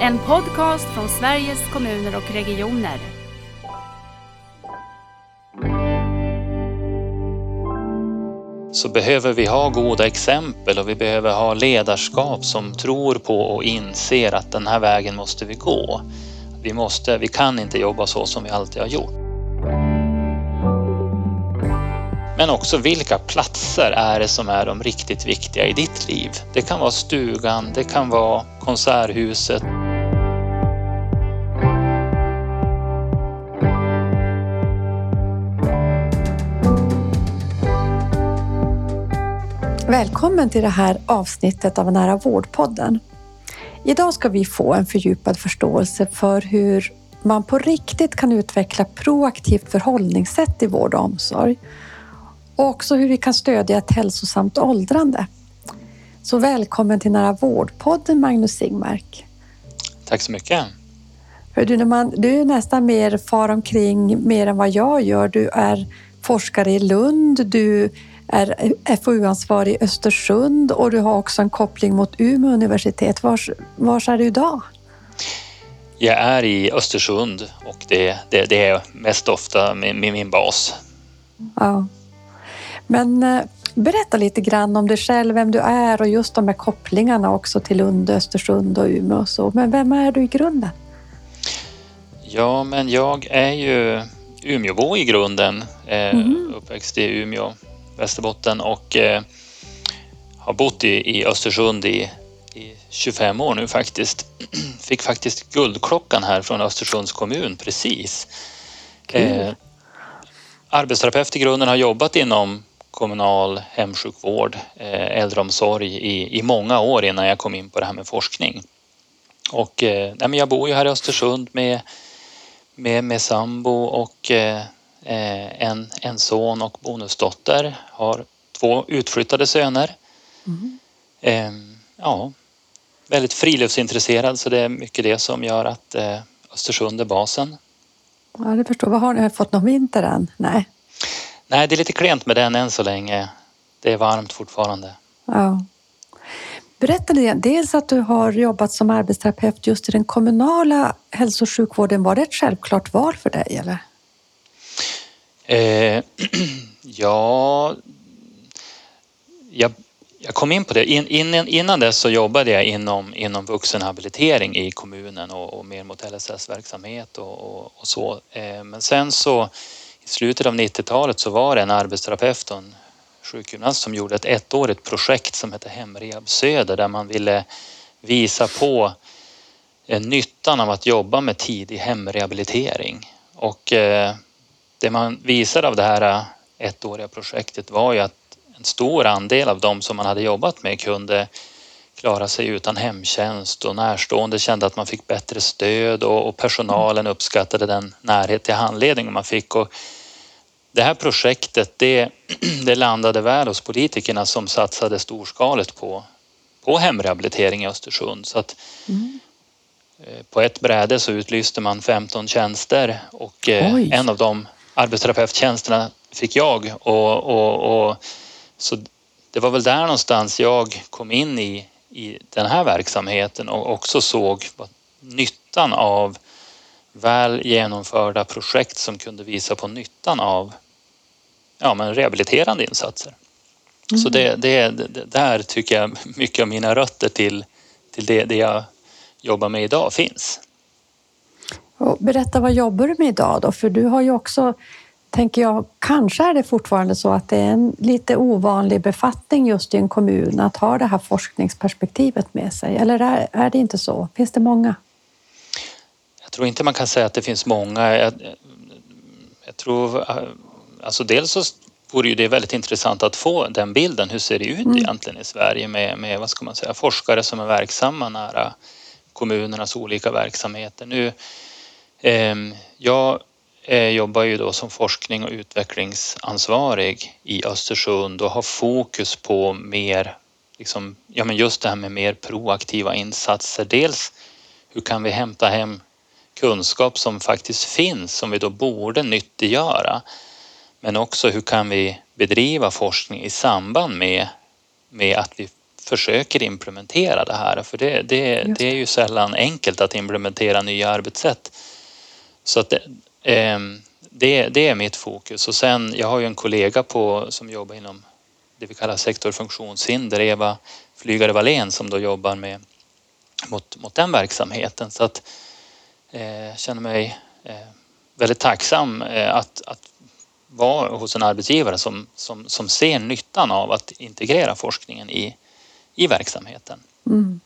En podcast från Sveriges kommuner och regioner. så behöver vi ha goda exempel och vi behöver ha ledarskap som tror på och inser att den här vägen måste vi gå. Vi, måste, vi kan inte jobba så som vi alltid har gjort. Men också vilka platser är det som är de riktigt viktiga i ditt liv? Det kan vara stugan, det kan vara konserthuset. Välkommen till det här avsnittet av Nära vårdpodden. Idag ska vi få en fördjupad förståelse för hur man på riktigt kan utveckla proaktivt förhållningssätt i vård och omsorg och också hur vi kan stödja ett hälsosamt åldrande. Så välkommen till Nära vårdpodden Magnus Sigmark. Tack så mycket. Hör du, när man, du är nästan mer far omkring mer än vad jag gör. Du är forskare i Lund, du är FoU-ansvarig i Östersund och du har också en koppling mot Umeå universitet. Vars, vars är du idag? Jag är i Östersund och det, det, det är mest ofta min, min bas. Ja. Men eh, berätta lite grann om dig själv, vem du är och just de här kopplingarna också till Lund, Östersund och Umeå. Och så. Men vem är du i grunden? Ja, men jag är ju Umeåbo i grunden. Mm. Uppväxt i Umeå, Västerbotten och eh, har bott i, i Östersund i, i 25 år nu faktiskt. Fick faktiskt Guldklockan här från Östersunds kommun precis. Eh, arbetsterapeut i grunden har jobbat inom kommunal hemsjukvård, eh, äldreomsorg i, i många år innan jag kom in på det här med forskning. Och eh, nej, men jag bor ju här i Östersund med, med, med sambo och eh, en, en son och bonusdotter. Har två utflyttade söner. Mm. Eh, ja, väldigt friluftsintresserad så det är mycket det som gör att eh, Östersund är basen. Ja, det förstår Vad Har ni fått någon vinter än? Nej. Nej, det är lite klent med den än så länge. Det är varmt fortfarande. Ja. Berätta lite dels att du har jobbat som arbetsterapeut just i den kommunala hälso och sjukvården. Var det ett självklart val för dig eller? Eh, ja, jag, jag, kom in på det. In, in, innan dess så jobbade jag inom, inom vuxenhabilitering i kommunen och, och mer mot LSS-verksamhet och, och, och, så. Eh, men sen så i slutet av 90-talet så var det en arbetsterapeut och en sjukgymnast som gjorde ett ettårigt projekt som hette Hemrehab Söder där man ville visa på eh, nyttan av att jobba med tidig hemrehabilitering. Och eh, det man visade av det här äh, ettåriga projektet var ju att en stor andel av dem som man hade jobbat med kunde klara sig utan hemtjänst och närstående kände att man fick bättre stöd och, personalen uppskattade den närhet till handledning man fick. Och det här projektet det, det landade väl hos politikerna som satsade storskaligt på, på hemrehabilitering i Östersund. Så att, mm. Eh, på ett bräde så utlyste man 15 tjänster och eh, Oj. en av dem arbetsterapeuttjänsterna fick jag och, och, och, så det var väl där någonstans jag kom in i, i den här verksamheten och också såg nyttan av väl genomförda projekt som kunde visa på nyttan av ja, men rehabiliterande insatser. Mm. Så det, det, det, där tycker jag mycket av mina rötter till, till det, det jag jobbar med idag finns. Och berätta, vad jobbar du med idag då? För du har ju också, tänker jag, kanske är det fortfarande så att det är en lite ovanlig befattning just i en kommun att ha det här forskningsperspektivet med sig. Eller är, är det inte så? Finns det många? Jag tror inte man kan säga att det finns många. Jag, jag tror, alltså dels så vore det väldigt intressant att få den bilden. Hur ser det ut mm. egentligen i Sverige med, med vad ska man säga, forskare som är verksamma nära kommunernas olika verksamheter. Nu jag eh, jobbar ju då som forskning och utvecklingsansvarig i Östersund och har fokus på mer, liksom, ja men just det här med mer proaktiva insatser. Dels hur kan vi hämta hem kunskap som faktiskt finns som vi då borde nyttiggöra. Men också hur kan vi bedriva forskning i samband med, med att vi försöker implementera det här. För det, det, det är ju sällan enkelt att implementera nya arbetssätt. Så att det, eh, det, det, är mitt fokus. Och sen, jag har ju en kollega på, som jobbar inom det vi kallar sektor funktionshinder, Eva Flygare Wallén som då jobbar med mot, mot den verksamheten. Så att eh, känner mig eh, väldigt tacksam eh, att, att vara hos en arbetsgivare som, som, som ser nyttan av att integrera forskningen i, i verksamheten. Mm.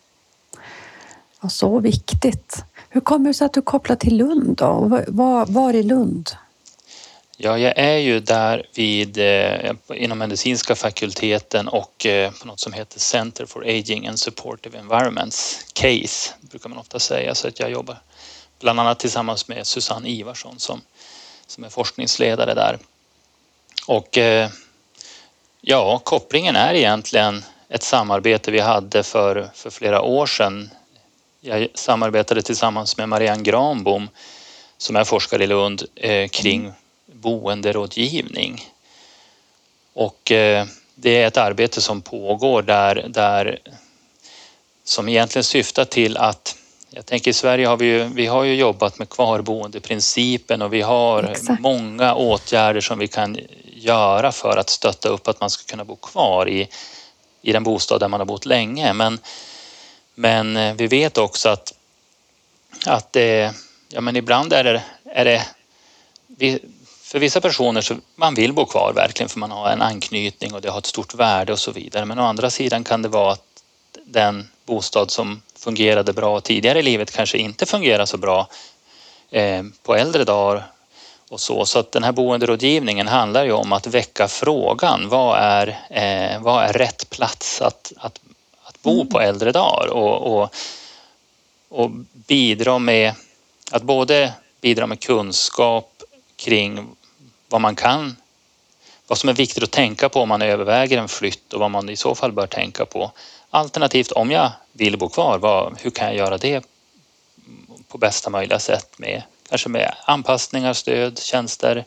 Ja, så viktigt. Hur kommer det sig att du kopplar till Lund då? Var, var i Lund? Ja, jag är ju där vid, eh, inom medicinska fakulteten och eh, på något som heter Center for Aging and Supportive Environments, CASE brukar man ofta säga. Så att jag jobbar bland annat tillsammans med Susanne Ivarsson som, som är forskningsledare där. Och eh, ja, kopplingen är egentligen ett samarbete vi hade för, för flera år sedan. Jag samarbetade tillsammans med Marianne Granbom som är forskare i Lund eh, kring boenderådgivning. Och eh, det är ett arbete som pågår där, där som egentligen syftar till att jag tänker i Sverige har vi ju, vi har ju jobbat med kvarboendeprincipen och vi har Exakt. många åtgärder som vi kan göra för att stötta upp att man ska kunna bo kvar i, i den bostad där man har bott länge. Men, men eh, vi vet också att, att det, ja, men ibland är det, är det för vissa personer så man vill bo kvar verkligen för man har en anknytning och det har ett stort värde och så vidare. Men å andra sidan kan det vara att den bostad som fungerade bra tidigare i livet kanske inte fungerar så bra eh, på äldre dagar och så. Så att den här boenderådgivningen handlar ju om att väcka frågan. Vad är, eh, vad är rätt plats att, att, att bo på mm. äldre dagar? Och, och, och bidra med att både bidra med kunskap kring vad man kan, vad som är viktigt att tänka på om man överväger en flytt och vad man i så fall bör tänka på. Alternativt om jag vill bo kvar, vad, hur kan jag göra det på bästa möjliga sätt med kanske med anpassningar, stöd, tjänster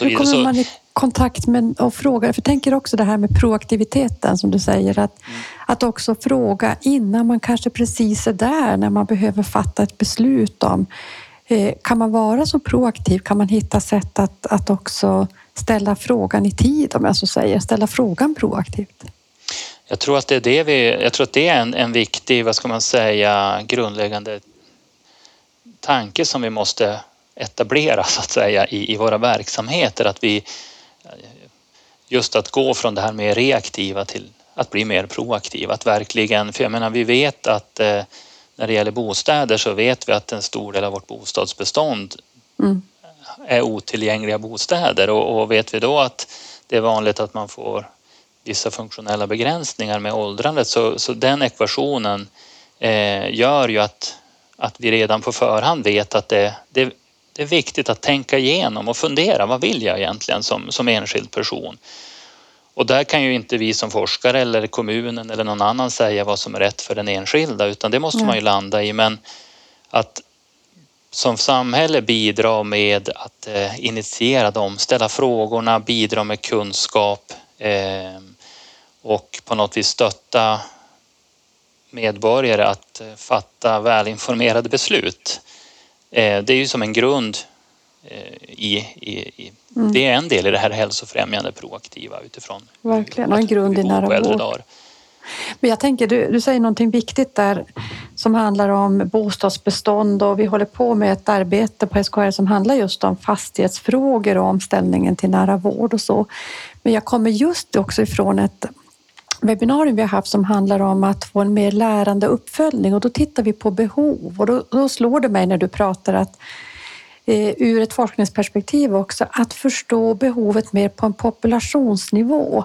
Hur kommer man i kontakt med och frågar? För jag tänker också det här med proaktiviteten som du säger, att, mm. att också fråga innan man kanske precis är där när man behöver fatta ett beslut om eh, kan man vara så proaktiv? Kan man hitta sätt att, att också ställa frågan i tid, om jag så säger, ställa frågan proaktivt? Jag tror att det är, det vi, jag tror att det är en, en viktig, vad ska man säga, grundläggande tanke som vi måste etablera så att säga i, i våra verksamheter. Att vi, just att gå från det här mer reaktiva till att bli mer proaktiva. Att verkligen, för jag menar vi vet att eh, när det gäller bostäder så vet vi att en stor del av vårt bostadsbestånd mm. är otillgängliga bostäder och, och vet vi då att det är vanligt att man får vissa funktionella begränsningar med åldrandet så, så den ekvationen eh, gör ju att, att vi redan på förhand vet att det, det, det, är viktigt att tänka igenom och fundera. Vad vill jag egentligen som, som enskild person? Och där kan ju inte vi som forskare eller kommunen eller någon annan säga vad som är rätt för den enskilda utan det måste mm. man ju landa i. Men att som samhälle bidra med att eh, initiera dem, ställa frågorna, bidra med kunskap. Eh, och på något vis stötta medborgare att eh, fatta välinformerade beslut. Eh, det är ju som en grund eh, i, i, i mm. det är en del i det här hälsofrämjande proaktiva utifrån Verkligen, och en grund i nära vård. Men jag tänker, du, du säger någonting viktigt där som handlar om bostadsbestånd och vi håller på med ett arbete på SKR som handlar just om fastighetsfrågor och omställningen till nära vård och så. Men jag kommer just också ifrån ett webbinarium vi har haft som handlar om att få en mer lärande uppföljning och då tittar vi på behov och då, då slår det mig när du pratar att eh, ur ett forskningsperspektiv också att förstå behovet mer på en populationsnivå.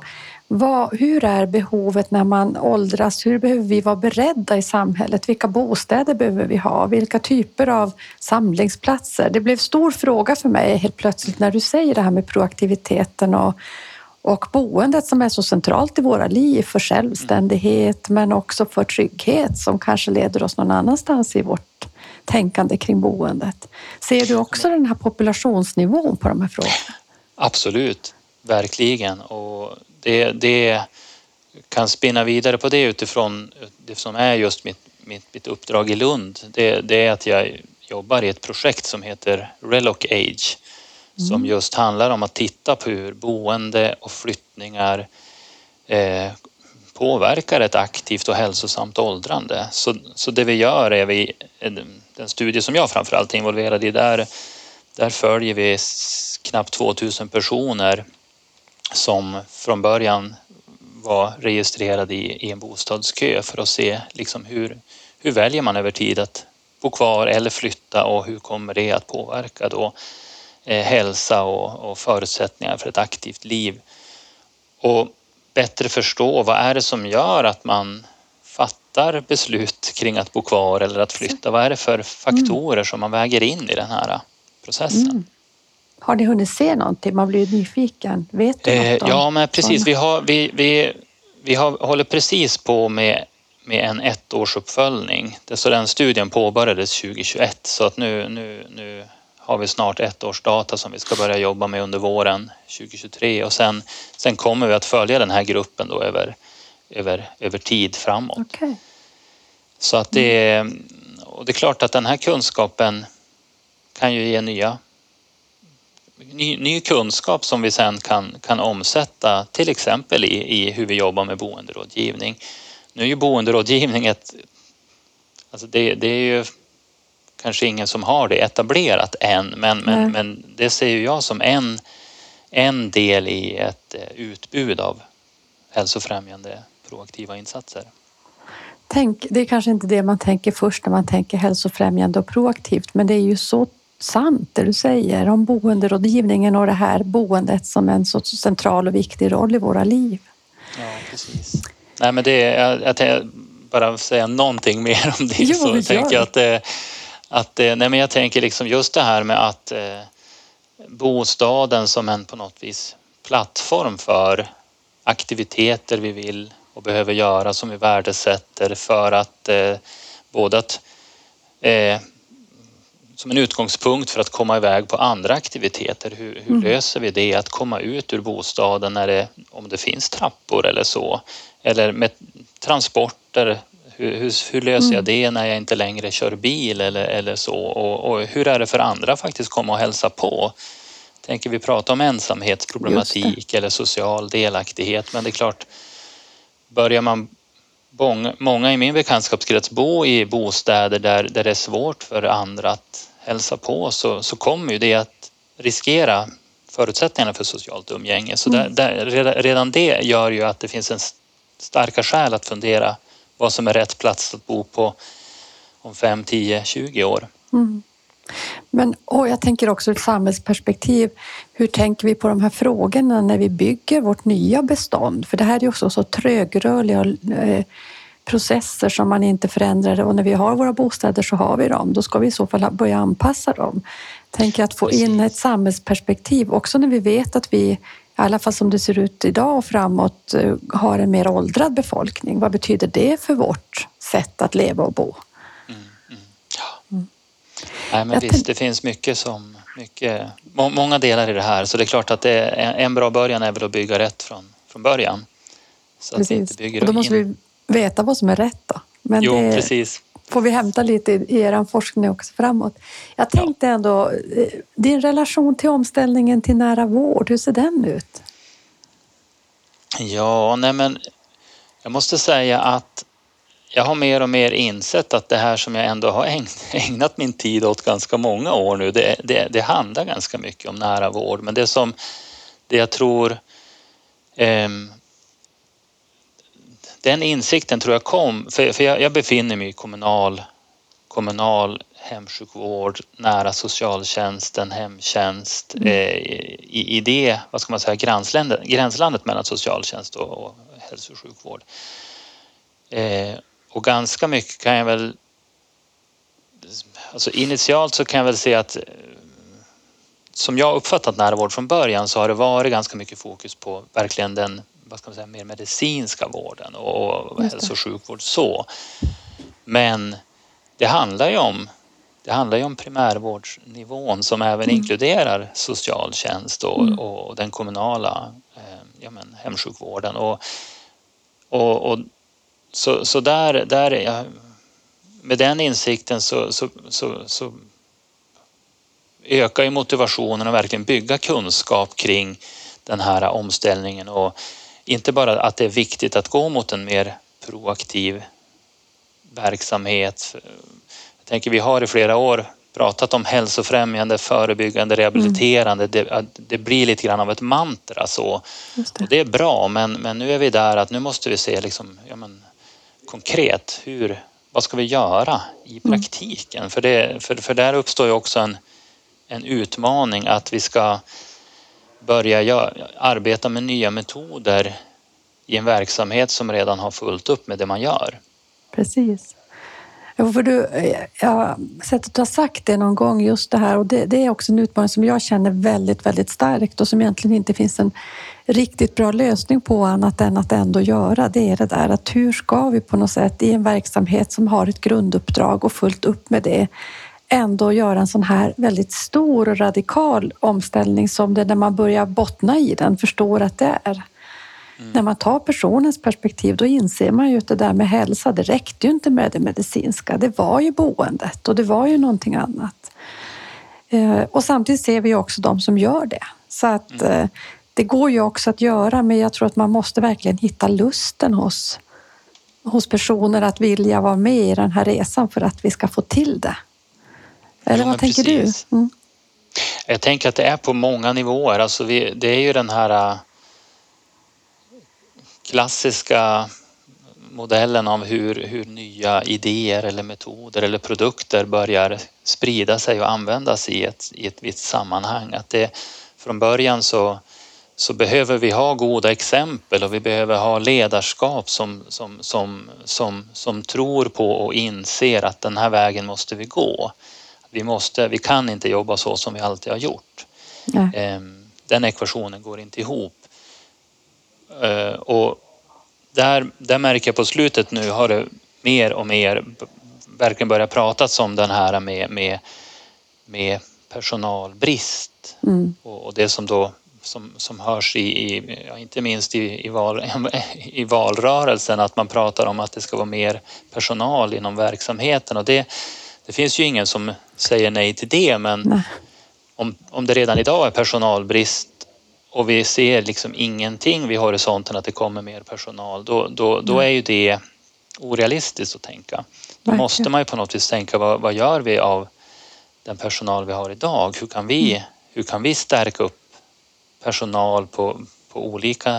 Vad, hur är behovet när man åldras? Hur behöver vi vara beredda i samhället? Vilka bostäder behöver vi ha? Vilka typer av samlingsplatser? Det blev stor fråga för mig helt plötsligt när du säger det här med proaktiviteten och och boendet som är så centralt i våra liv för självständighet men också för trygghet som kanske leder oss någon annanstans i vårt tänkande kring boendet. Ser du också den här populationsnivån på de här frågorna? Absolut, verkligen. Och det, det kan spinna vidare på det utifrån det som är just mitt, mitt, mitt uppdrag i Lund. Det, det, är att jag jobbar i ett projekt som heter Reloc Age mm. som just handlar om att titta på hur boende och flyttningar eh, påverkar ett aktivt och hälsosamt åldrande. Så, så det vi gör är vi, den studie som jag framförallt är involverad i, där, där följer vi knappt 2000 personer som från början var registrerade i, i en bostadskö för att se liksom hur, hur väljer man över tid att bo kvar eller flytta och hur kommer det att påverka då hälsa och, och, förutsättningar för ett aktivt liv. Och bättre förstå vad är det som gör att man fattar beslut kring att bo kvar eller att flytta. Vad är det för faktorer som man väger in i den här processen? Mm. Har ni hunnit se någonting? Man blir nyfiken. Vet du eh, något Ja, men precis. Vi, har, vi, vi, vi har, håller precis på med, med en ettårsuppföljning. Så den studien påbörjades 2021 så att nu, nu, nu har vi snart ett års data som vi ska börja jobba med under våren 2023 och sen, sen kommer vi att följa den här gruppen då över, över, över tid framåt. Okay. Så att det, och det är klart att den här kunskapen kan ju ge nya ny, ny kunskap som vi sen kan, kan omsätta till exempel i, i hur vi jobbar med boenderådgivning. Nu är ju boenderådgivning ett... Alltså det, det är ju kanske ingen som har det etablerat än men, men, men det ser ju jag som en, en del i ett eh, utbud av hälsofrämjande proaktiva insatser. Tänk, det är kanske inte det man tänker först när man tänker hälsofrämjande och proaktivt men det är ju så sant det du säger om boenderådgivningen och det här boendet som en så central och viktig roll i våra liv. Ja, precis. Nej, men det, jag, jag bara säga någonting mer om det. Jo, så tänker jag att, det, att nej, men jag tänker liksom just det här med att eh, bostaden som en på något vis plattform för aktiviteter vi vill och behöver göra som vi värdesätter för att eh, både att eh, som en utgångspunkt för att komma iväg på andra aktiviteter. Hur, hur mm. löser vi det? Att komma ut ur bostaden när det, om det finns trappor eller så. Eller med transporter. Hur, hur, hur löser mm. jag det när jag inte längre kör bil eller, eller så? Och, och, hur är det för andra att faktiskt komma och hälsa på? Tänker vi prata om ensamhetsproblematik eller social delaktighet men det är klart börjar man många i min bekantskapskrets bo i bostäder där, där det är svårt för andra att hälsa på så, så kommer ju det att riskera förutsättningarna för socialt umgänge. Så mm. där, där, redan det gör ju att det finns en starka skäl att fundera vad som är rätt plats att bo på om 5, 10, 20 år. Mm. Men och jag tänker också ur ett samhällsperspektiv. Hur tänker vi på de här frågorna när vi bygger vårt nya bestånd? För det här är ju också så trögrörliga eh, processer som man inte förändrar och när vi har våra bostäder så har vi dem. Då ska vi i så fall börja anpassa dem. Tänker att få in ett samhällsperspektiv också när vi vet att vi i alla fall som det ser ut idag och framåt eh, har en mer åldrad befolkning. Vad betyder det för vårt sätt att leva och bo? Mm, mm. Mm. Nej, men visst, det finns mycket som mycket, många delar i det här så det är klart att det är, en bra början är väl att bygga rätt från, från början. Så Precis. att vi inte bygger och då måste in. vi veta vad som är rätt då. Men jo, det precis. Får vi hämta lite i er forskning också framåt. Jag tänkte ändå, eh, din relation till omställningen till nära vård, hur ser den ut? Ja, nej men jag måste säga att jag har mer och mer insett att det här som jag ändå har ägnat min tid åt ganska många år nu, det, det, det handlar ganska mycket om nära vård. Men det som det jag tror eh, den insikten tror jag kom, för, för jag, jag, befinner mig i kommunal, kommunal hemsjukvård, nära socialtjänsten, hemtjänst, mm. eh, i, i det, vad ska man säga, gränslandet, gränslandet mellan socialtjänst och, och hälso och sjukvård. Eh, och ganska mycket kan jag väl... Alltså initialt så kan jag väl se att eh, som jag uppfattat närvård från början så har det varit ganska mycket fokus på verkligen den vad ska man säga, mer medicinska vården och hälso och sjukvård så. Men det handlar ju om det handlar ju om primärvårdsnivån som även mm. inkluderar socialtjänst och, mm. och den kommunala eh, ja men, hemsjukvården. Och Och, och så, så där, där är jag, med den insikten så, så, så, så ökar ju motivationen att verkligen bygga kunskap kring den här omställningen och inte bara att det är viktigt att gå mot en mer proaktiv verksamhet. Jag tänker vi har i flera år pratat om hälsofrämjande, förebyggande, rehabiliterande. Mm. Det, det, blir lite grann av ett mantra så. Det. Och det är bra men, men nu är vi där att nu måste vi se liksom, ja, men, konkret hur, vad ska vi göra i mm. praktiken? Mm. För, det, för, för där uppstår ju också en, en utmaning att vi ska börja gör, arbeta med nya metoder i en verksamhet som redan har fullt upp med det man gör. Precis. för du, eh, jag har sett att du har sagt det någon gång, just det här och det, det, är också en utmaning som jag känner väldigt, väldigt starkt och som egentligen inte finns en riktigt bra lösning på annat än att ändå göra. Det är det där att hur ska vi på något sätt i en verksamhet som har ett grunduppdrag och fullt upp med det ändå göra en sån här väldigt stor och radikal omställning som det när man börjar bottna i den förstår att det är. Mm. När man tar personens perspektiv då inser man ju att det där med hälsa, det räckte ju inte med det medicinska. Det var ju boendet och det var ju någonting annat. Eh, och samtidigt ser vi också de som gör det. Så att mm. Eh, det går ju också att göra, men jag tror att man måste verkligen hitta lusten hos, hos personer att vilja vara med i den här resan för att vi ska få till det. Eller ja, vad tänker precis. du? Mm. Jag tänker att det är på många nivåer. Alltså vi, det är ju den här äh, klassiska modellen av hur, hur nya idéer eller metoder eller produkter börjar sprida sig och användas i ett, i ett visst sammanhang. Att det, från början så, så behöver vi ha goda exempel och vi behöver ha ledarskap som, som, som, som, som tror på och inser att den här vägen måste vi gå. Vi, måste, vi kan inte jobba så som vi alltid har gjort. Nej. Ehm, den ekvationen går inte ihop. Ehm, och där, där märker jag på slutet nu har det mer och mer verkligen börjat pratas om den här med, med, med personalbrist mm. och, och, det som då som, som hörs i, i ja, inte minst i, i, val, i valrörelsen att man pratar om att det ska vara mer personal inom verksamheten och det, det finns ju ingen som säger nej till det men om, om det redan idag är personalbrist och vi ser liksom ingenting vid horisonten att det kommer mer personal då, då, då är ju det orealistiskt att tänka. Då måste man ju på något vis tänka vad, vad gör vi av den personal vi har idag? Hur kan vi, mm. hur kan vi stärka upp personal på, på olika,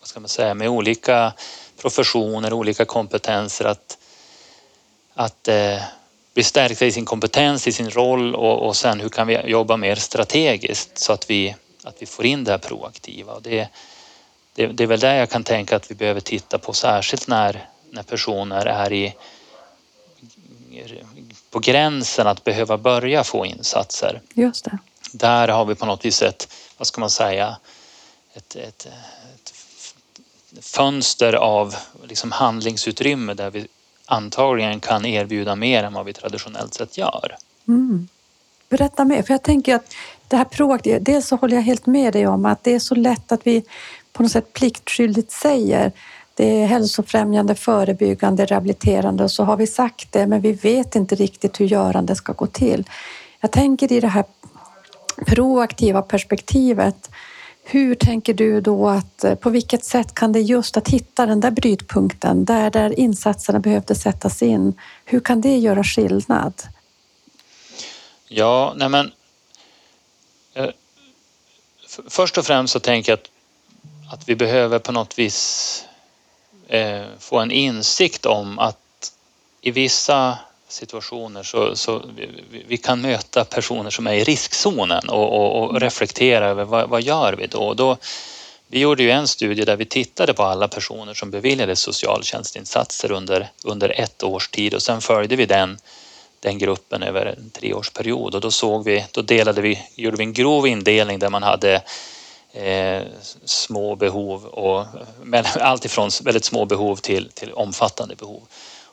vad ska man säga, med olika professioner, olika kompetenser att, att eh, bli stärkta i sin kompetens, i sin roll och, och sen hur kan vi jobba mer strategiskt så att vi, att vi får in det här proaktiva. Och det, det, det är väl där jag kan tänka att vi behöver titta på särskilt när, när personer är i på gränsen att behöva börja få insatser. Just det. Där har vi på något vis ett, vad ska man säga, ett, ett, ett fönster av liksom handlingsutrymme där vi antagligen kan erbjuda mer än vad vi traditionellt sett gör. Mm. Berätta mer, för jag tänker att det här proaktiva, dels så håller jag helt med dig om att det är så lätt att vi på något sätt pliktskyldigt säger det är hälsofrämjande, förebyggande, rehabiliterande och så har vi sagt det men vi vet inte riktigt hur görande ska gå till. Jag tänker i det här proaktiva perspektivet hur tänker du då att eh, på vilket sätt kan det just att hitta den där brytpunkten där, där insatserna behövde sättas in? Hur kan det göra skillnad? Ja, nej men. Eh, först och främst så tänker jag att, att vi behöver på något vis eh, få en insikt om att i vissa situationer så, så vi, vi, kan möta personer som är i riskzonen och, och, och reflektera över vad, vad, gör vi då? då? Vi gjorde ju en studie där vi tittade på alla personer som beviljades socialtjänstinsatser under, under ett års tid och sen följde vi den, den gruppen över en treårsperiod och då såg vi, då delade vi, gjorde vi en grov indelning där man hade eh, små behov och allt ifrån väldigt små behov till, till omfattande behov.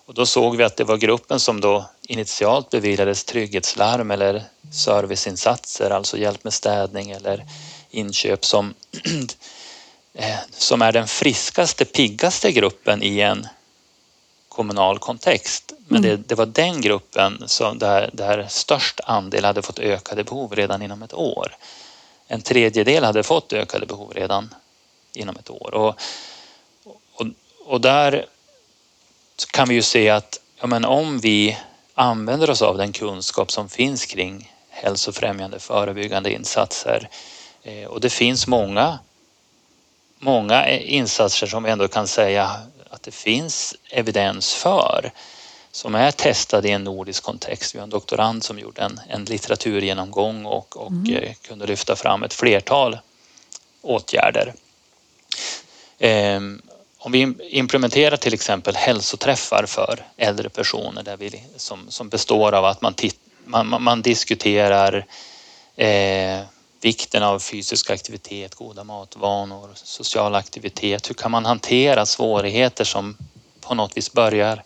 Och då såg vi att det var gruppen som då initialt beviljades trygghetslarm eller serviceinsatser, alltså hjälp med städning eller inköp som eh, som är den friskaste, piggaste gruppen i en kommunal kontext. Men det, Mm. det var den gruppen som där, där störst andel hade fått ökade behov redan inom ett år. En tredjedel hade fått ökade behov redan inom ett år. Och, och, och där kan vi ju se att ja, men om vi använder oss av den kunskap som finns kring hälsofrämjande förebyggande insatser eh, och det finns många, många insatser som vi ändå kan säga att det finns evidens för som är testade i en nordisk kontext. Vi har en doktorand som gjorde en, en litteraturgenomgång och, och Mm. eh, kunde lyfta fram ett flertal åtgärder. Ehm, om vi implementerar till exempel hälsoträffar för äldre personer där vi, som, som består av att man, titt, man, man, man diskuterar eh, vikten av fysisk aktivitet, goda matvanor, social aktivitet. Hur kan man hantera svårigheter som på något vis börjar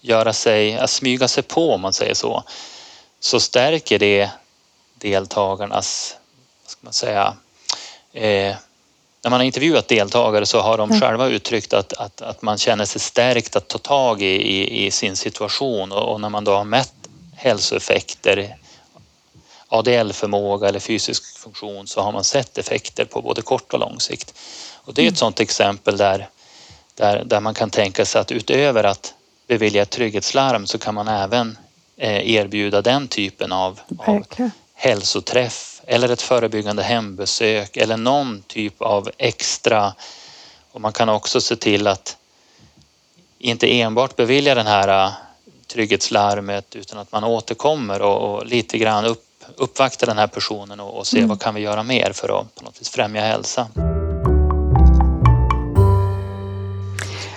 göra sig, att smyga sig på om man säger så, så stärker det deltagarnas, vad ska man säga, eh, när man har intervjuat deltagare så har de Mm. själva uttryckt att, att, att man känner sig stärkt att ta tag i, i, i sin situation och, och när man då har mätt hälsoeffekter ADL-förmåga eller fysisk funktion så har man sett effekter på både kort och lång sikt. Och det är ett sådant exempel där, där, där man kan tänka sig att utöver att bevilja ett trygghetslarm så kan man även eh, erbjuda den typen av, av hälsoträff eller ett förebyggande hembesök eller någon typ av extra. Och man kan också se till att inte enbart bevilja den här äh, trygghetslarmet utan att man återkommer och, och lite grann upp, uppvaktar den här personen och, och ser Mm. vad kan vi göra mer för att på något vis främja hälsa.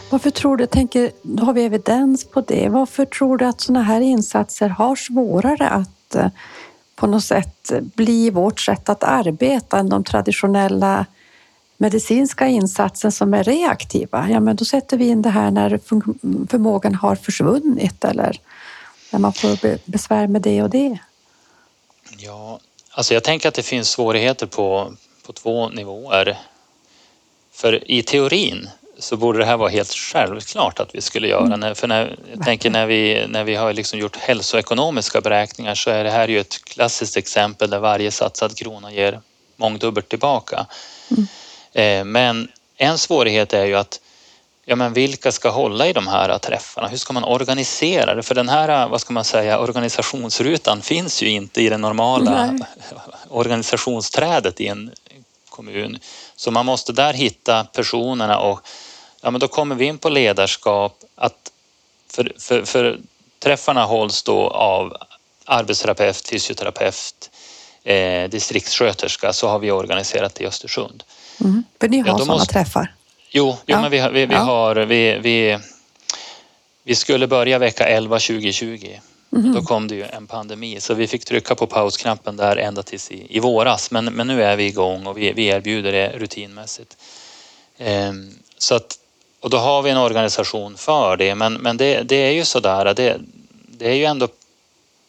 Varför tror du, tänker, har vi evidens på det. Varför tror du att sådana här insatser har svårare att eh, på något sätt bli vårt sätt att arbeta än de traditionella medicinska insatsen som är reaktiva? Ja, men då sätter vi in det här när förmågan har försvunnit eller när man får besvär med det och det. Ja, alltså jag tänker att det finns svårigheter på, på två nivåer. För i teorin så borde det här vara helt självklart att vi skulle göra. När- För när, jag tänker när vi, när vi har liksom gjort hälsoekonomiska beräkningar så är det här ju ett klassiskt exempel där varje satsad krona ger mångdubbelt tillbaka. Eh, Men en svårighet är ju att ja, men vilka ska hålla i de här träffarna? Hur ska man organisera det? För den här, vad ska man säga, organisationsrutan finns ju inte i det normala Nej. organisationsträdet i en kommun. Så man måste där hitta personerna och ja, men då kommer vi in på ledarskap. Att för, för, för träffarna hålls då av arbetsterapeut, fysioterapeut, eh, distriktssköterska så har vi organiserat det i Östersund. Mm. För ni har Ja, sådana måste- träffar? Jo, jo Ja. men vi, har- vi, vi Ja. har... Vi, vi, vi skulle börja vecka 11 2020. Mhm. Då kom det ju en pandemi så vi fick trycka på pausknappen där ända tills i, i våras. Men, men nu är vi igång och vi, vi erbjuder det rutinmässigt. Ehm, så att, och då har vi en organisation för det. Men, men det, det är ju sådär, det, det är ju ändå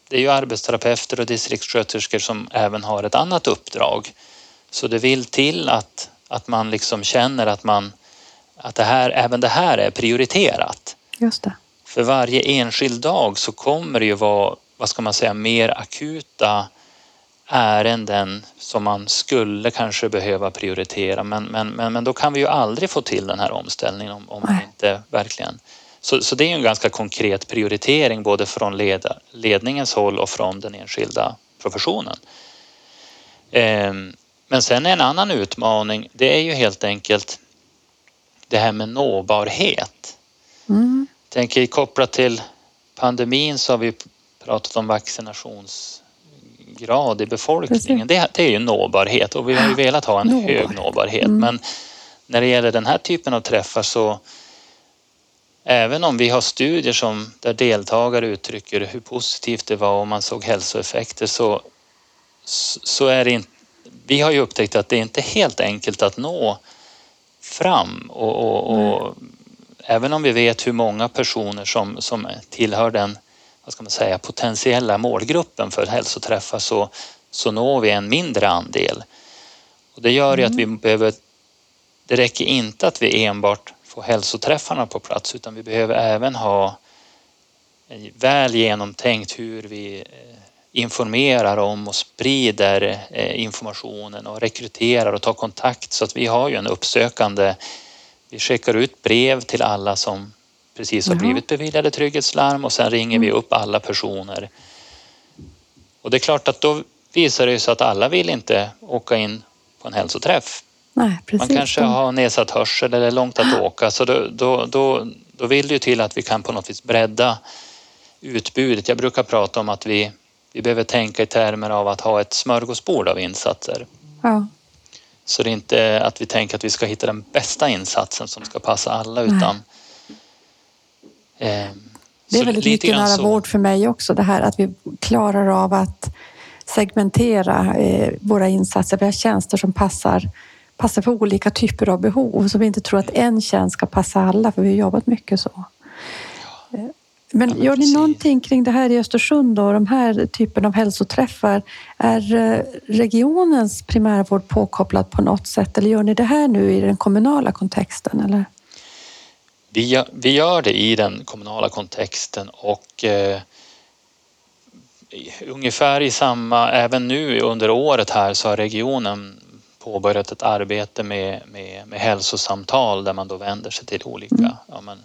det är ju arbetsterapeuter och distriktssköterskor som även har ett annat uppdrag. Så det vill till att, att man liksom känner att man att det här, även det här är prioriterat. Just det. För varje enskild dag så kommer det ju vara, vad ska man säga, mer akuta ärenden som man skulle kanske behöva prioritera. Men, men, men, men då kan vi ju aldrig få till den här omställningen om, om Nej. inte verkligen... Så, så det är ju en ganska konkret prioritering både från leda, ledningens håll och från den enskilda professionen. Ehm, men sen en annan utmaning, det är ju helt enkelt det här med nåbarhet. Mm. Tänker kopplat till pandemin så har vi pratat om vaccinationsgrad i befolkningen. Det, det är ju nåbarhet och vi har ju velat ha en Nåbarhet. hög nåbarhet. Mm. Men när det gäller den här typen av träffar så även om vi har studier som där deltagare uttrycker hur positivt det var och man såg hälsoeffekter så, så är det inte vi har ju upptäckt att det är inte helt enkelt att nå fram och, och, och även om vi vet hur många personer som, som tillhör den vad ska man säga, potentiella målgruppen för hälsoträffar så, så når vi en mindre andel. Och det gör ju att vi behöver det räcker inte att vi enbart får hälsoträffarna på plats utan vi behöver även ha väl genomtänkt hur vi eh, informerar om och sprider eh, informationen och rekryterar och tar kontakt så att vi har ju en uppsökande vi skickar ut brev till alla som precis har blivit beviljade trygghetslarm och sen ringer vi mm. upp alla personer. Och det är klart att då visar det sig att alla vill inte åka in på en hälsoträff. Nej, Man kanske har nedsatt hörsel eller långt att åka så då, då, då, då vill det ju till att vi kan på något vis bredda utbudet. Jag brukar prata om att vi, vi behöver tänka i termer av att ha ett smörgåsbord av insatser. Ja. Så det är inte att vi tänker att vi ska hitta den bästa insatsen som ska passa alla utan eh, det är väldigt mycket nära så. vård för mig också, det här att vi klarar av att segmentera eh, våra insatser. Vi har tjänster som passar, passar för olika typer av behov, så vi inte tror att en tjänst ska passa alla, för vi har jobbat mycket så. Eh, men, ja, men gör ni någonting kring det här i Östersund då, de här typen av hälsoträffar? Är eh, regionens primärvård påkopplad på något sätt eller gör ni det här nu i den kommunala kontexten? Eller? Vi gör, vi gör det i den kommunala kontexten och eh, ungefär i samma, även nu under året här så har regionen påbörjat ett arbete med, med, med hälsosamtal där man då vänder sig till olika, mm. ja, men,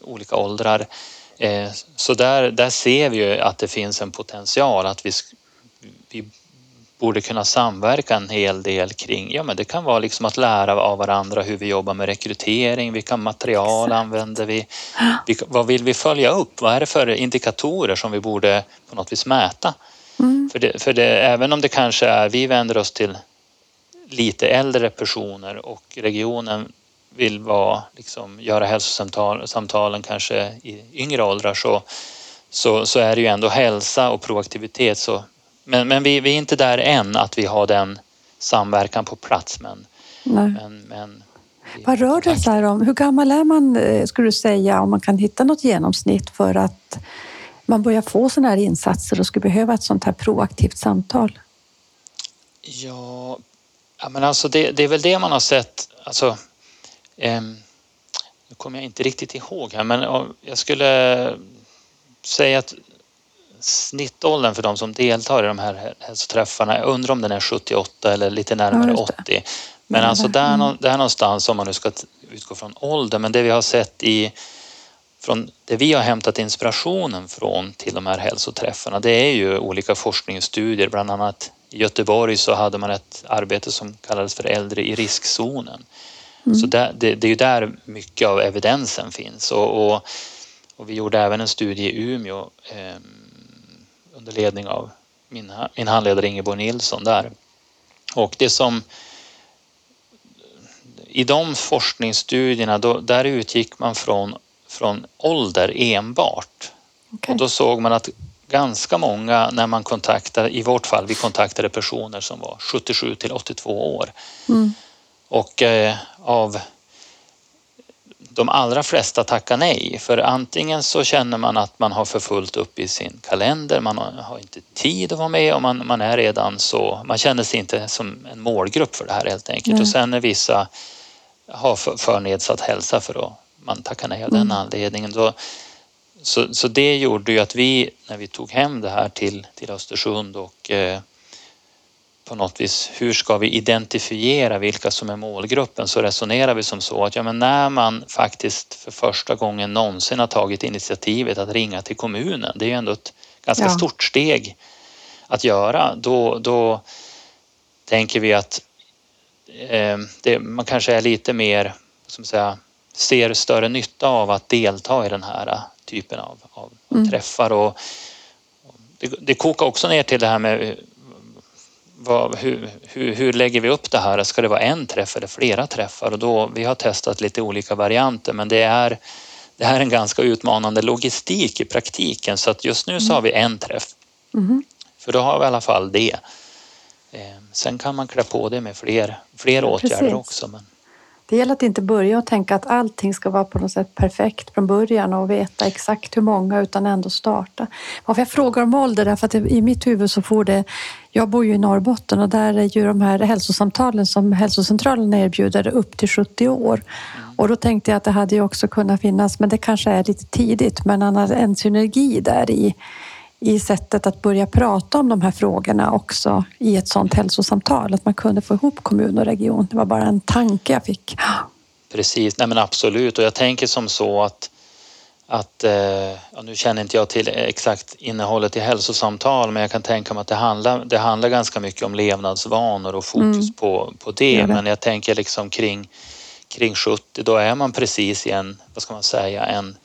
olika åldrar. Eh, så där, där ser vi ju att det finns en potential att vi, vi borde kunna samverka en hel del kring, ja men det kan vara liksom att lära av varandra hur vi jobbar med rekrytering, vilka material Exakt. använder vi, vilka, vad vill vi följa upp, vad är det för indikatorer som vi borde på något vis mäta? Mm. För, det, för det, även om det kanske är, vi vänder oss till lite äldre personer och regionen vill vara, liksom, göra hälsosamtalen kanske i yngre åldrar så, så, så är det ju ändå hälsa och proaktivitet så men, men vi, vi, är inte där än att vi har den samverkan på plats. Men, men, men Vad rör det sig om? Hur gammal är man, eh, skulle du säga, om man kan hitta något genomsnitt för att man börjar få sådana här insatser och skulle behöva ett sånt här proaktivt samtal? Ja, ja men alltså det, det är väl det man har sett. Alltså, eh, nu kommer jag inte riktigt ihåg här, men jag skulle säga att snittåldern för de som deltar i de här hälsoträffarna, jag undrar om den är 78 eller lite närmare ja, 80. Men ja, alltså där, mm. där någonstans om man nu ska utgå från ålder, men det vi har sett i från det vi har hämtat inspirationen från till de här hälsoträffarna det är ju olika forskningsstudier, bland annat i Göteborg så hade man ett arbete som kallades för äldre i riskzonen. Mm. Så där, det, det, är ju där mycket av evidensen finns och, och, och vi gjorde även en studie i Umeå eh, under ledning av min, min handledare Ingeborg Nilsson där. Och det som i de forskningsstudierna, då, där utgick man från, från ålder enbart. Okay. Och då såg man att ganska många när man kontaktade, i vårt fall, vi kontaktade personer som var 77 till 82 år. Mm. Och eh, av de allra flesta tackar nej. För antingen så känner man att man har för fullt upp i sin kalender, man har inte tid att vara med och man, man är redan så, man känner sig inte som en målgrupp för det här helt enkelt. Mm. Och sen när vissa har för, för nedsatt hälsa för att man tackar nej av den mm. anledningen. Då, så, så det gjorde ju att vi, när vi tog hem det här till, till Östersund och eh, på något vis, hur ska vi identifiera vilka som är målgruppen? Så resonerar vi som så att ja, men när man faktiskt för första gången någonsin har tagit initiativet att ringa till kommunen, det är ju ändå ett ganska ja. stort steg att göra, då, då tänker vi att eh, det, man kanske är lite mer, som säga, ser större nytta av att delta i den här typen av, av mm. träffar och det, det kokar också ner till det här med vad, hur, hur, hur, lägger vi upp det här? Ska det vara en träff eller flera träffar? Och då, vi har testat lite olika varianter men det är, det här är en ganska utmanande logistik i praktiken så att just nu så har vi en träff. Mm. För då har vi i alla fall det. Eh, sen kan man klä på det med fler, fler åtgärder Precis. också. Men... Det gäller att inte börja och tänka att allting ska vara på något sätt perfekt från början och veta exakt hur många utan ändå starta. Varför jag frågar om ålder därför att i mitt huvud så får det... Jag bor ju i Norrbotten och där är ju de här hälsosamtalen som hälsocentralen erbjuder upp till 70 år. Och då tänkte jag att det hade ju också kunnat finnas, men det kanske är lite tidigt, men en synergi där i i sättet att börja prata om de här frågorna också i ett sådant hälsosamtal. Att man kunde få ihop kommun och region. Det var bara en tanke jag fick. Precis, nej men absolut och jag tänker som så att att, eh, ja, nu känner inte jag till exakt innehållet i hälsosamtal men jag kan tänka mig att det handlar, det handlar ganska mycket om levnadsvanor och fokus mm. på, på det. det. Men jag tänker liksom kring, kring 70 då är man precis i en, vad ska man säga, en,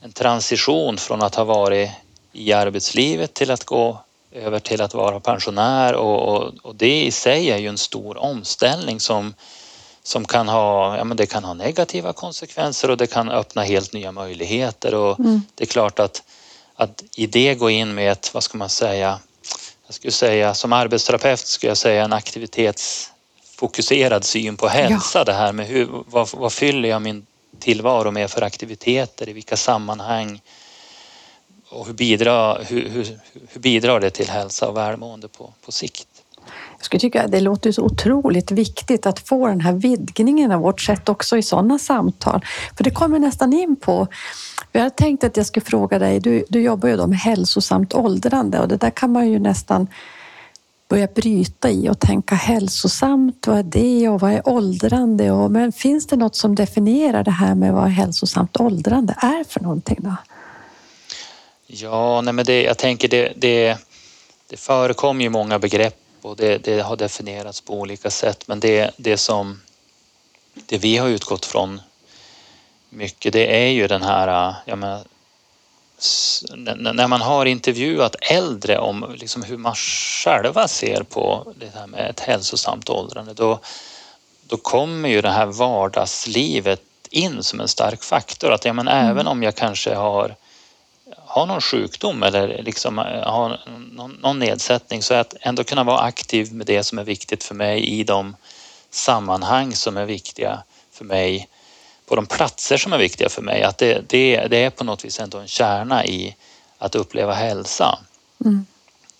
en transition från att ha varit i arbetslivet till att gå över till att vara pensionär och, och, och, det i sig är ju en stor omställning som, som kan ha, ja men det kan ha negativa konsekvenser och det kan öppna helt nya möjligheter och mm. det är klart att, att i det gå in med ett, vad ska man säga, jag skulle säga som arbetsterapeut skulle jag säga en aktivitetsfokuserad syn på hälsa, ja. det här med hur, vad, vad fyller jag min tillvaro med för aktiviteter, i vilka sammanhang och hur bidrar, hur, hur, hur bidrar det till hälsa och välmående på, på sikt? Jag skulle tycka att det låter så otroligt viktigt att få den här vidgningen av vårt sätt också i sådana samtal. För det kommer nästan in på jag hade tänkt att jag skulle fråga dig, du, du jobbar ju då med hälsosamt åldrande och det där kan man ju nästan börja bryta i och tänka hälsosamt, vad är det och vad är åldrande? Och, men finns det något som definierar det här med vad hälsosamt åldrande är för någonting då? Ja, nej men det, jag tänker det, det, det förekommer ju många begrepp och det, det, har definierats på olika sätt men det, det som det vi har utgått från mycket det är ju den här, jag menar, när man har intervjuat äldre om liksom hur man själva ser på det här med ett hälsosamt åldrande då, då kommer ju det här vardagslivet in som en stark faktor. Att ja, men mm. även om jag kanske har har någon sjukdom eller liksom eh, har någon, någon nedsättning så att ändå kunna vara aktiv med det som är viktigt för mig i de sammanhang som är viktiga för mig på de platser som är viktiga för mig. Att det, det, det är på något vis ändå en kärna i att uppleva hälsa. Mm.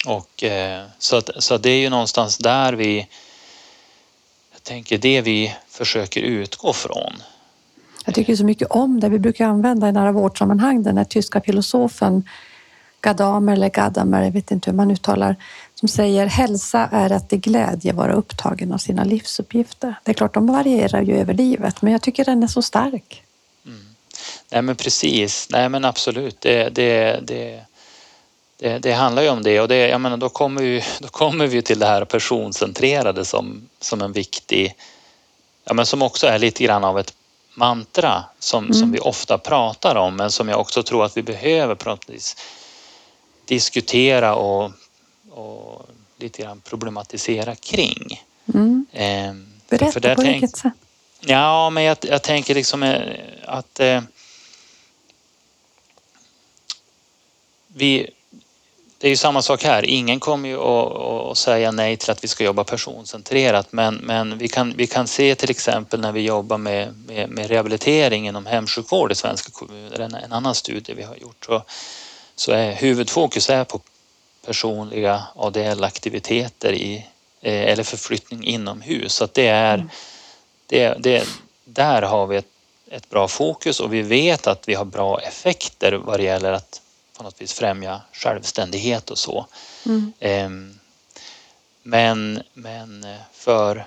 Och, eh, så, att, så det är ju någonstans där vi jag tänker det vi försöker utgå från. Jag tycker så mycket om det. Vi brukar använda i nära vårdsammanhang den här tyska filosofen Gadamer eller Gadamer, jag vet inte hur man uttalar, som säger hälsa är att i glädje vara upptagen av sina livsuppgifter. Det är klart, de varierar ju över livet, men jag tycker den är så stark. Mm. Nej men precis, nej men absolut. Det, det, det, det, det handlar ju om det och det, jag menar, då, kommer vi, då kommer vi till det här personcentrerade som, som en viktig, ja men som också är lite grann av ett mantra som, mm. som vi ofta pratar om men som jag också tror att vi behöver på något vis diskutera och, och lite grann problematisera kring. Mm. Eh, Berätta, för där på vilket sätt? Ja, men jag, jag tänker liksom eh, att eh, vi, det är ju samma sak här. Ingen kommer ju att, säga nej till att vi ska jobba personcentrerat men, men vi, kan, vi kan se till exempel när vi jobbar med, med, med rehabilitering inom hemsjukvård i svenska kommuner, en, en annan studie vi har gjort, så, så är huvudfokus är på personliga ADL-aktiviteter i, eh, eller förflyttning inomhus. Så att det är, mm. det, det, där har vi ett, ett bra fokus och vi vet att vi har bra effekter vad det gäller att på något vis främja självständighet och så. Mm. Ehm, men, men för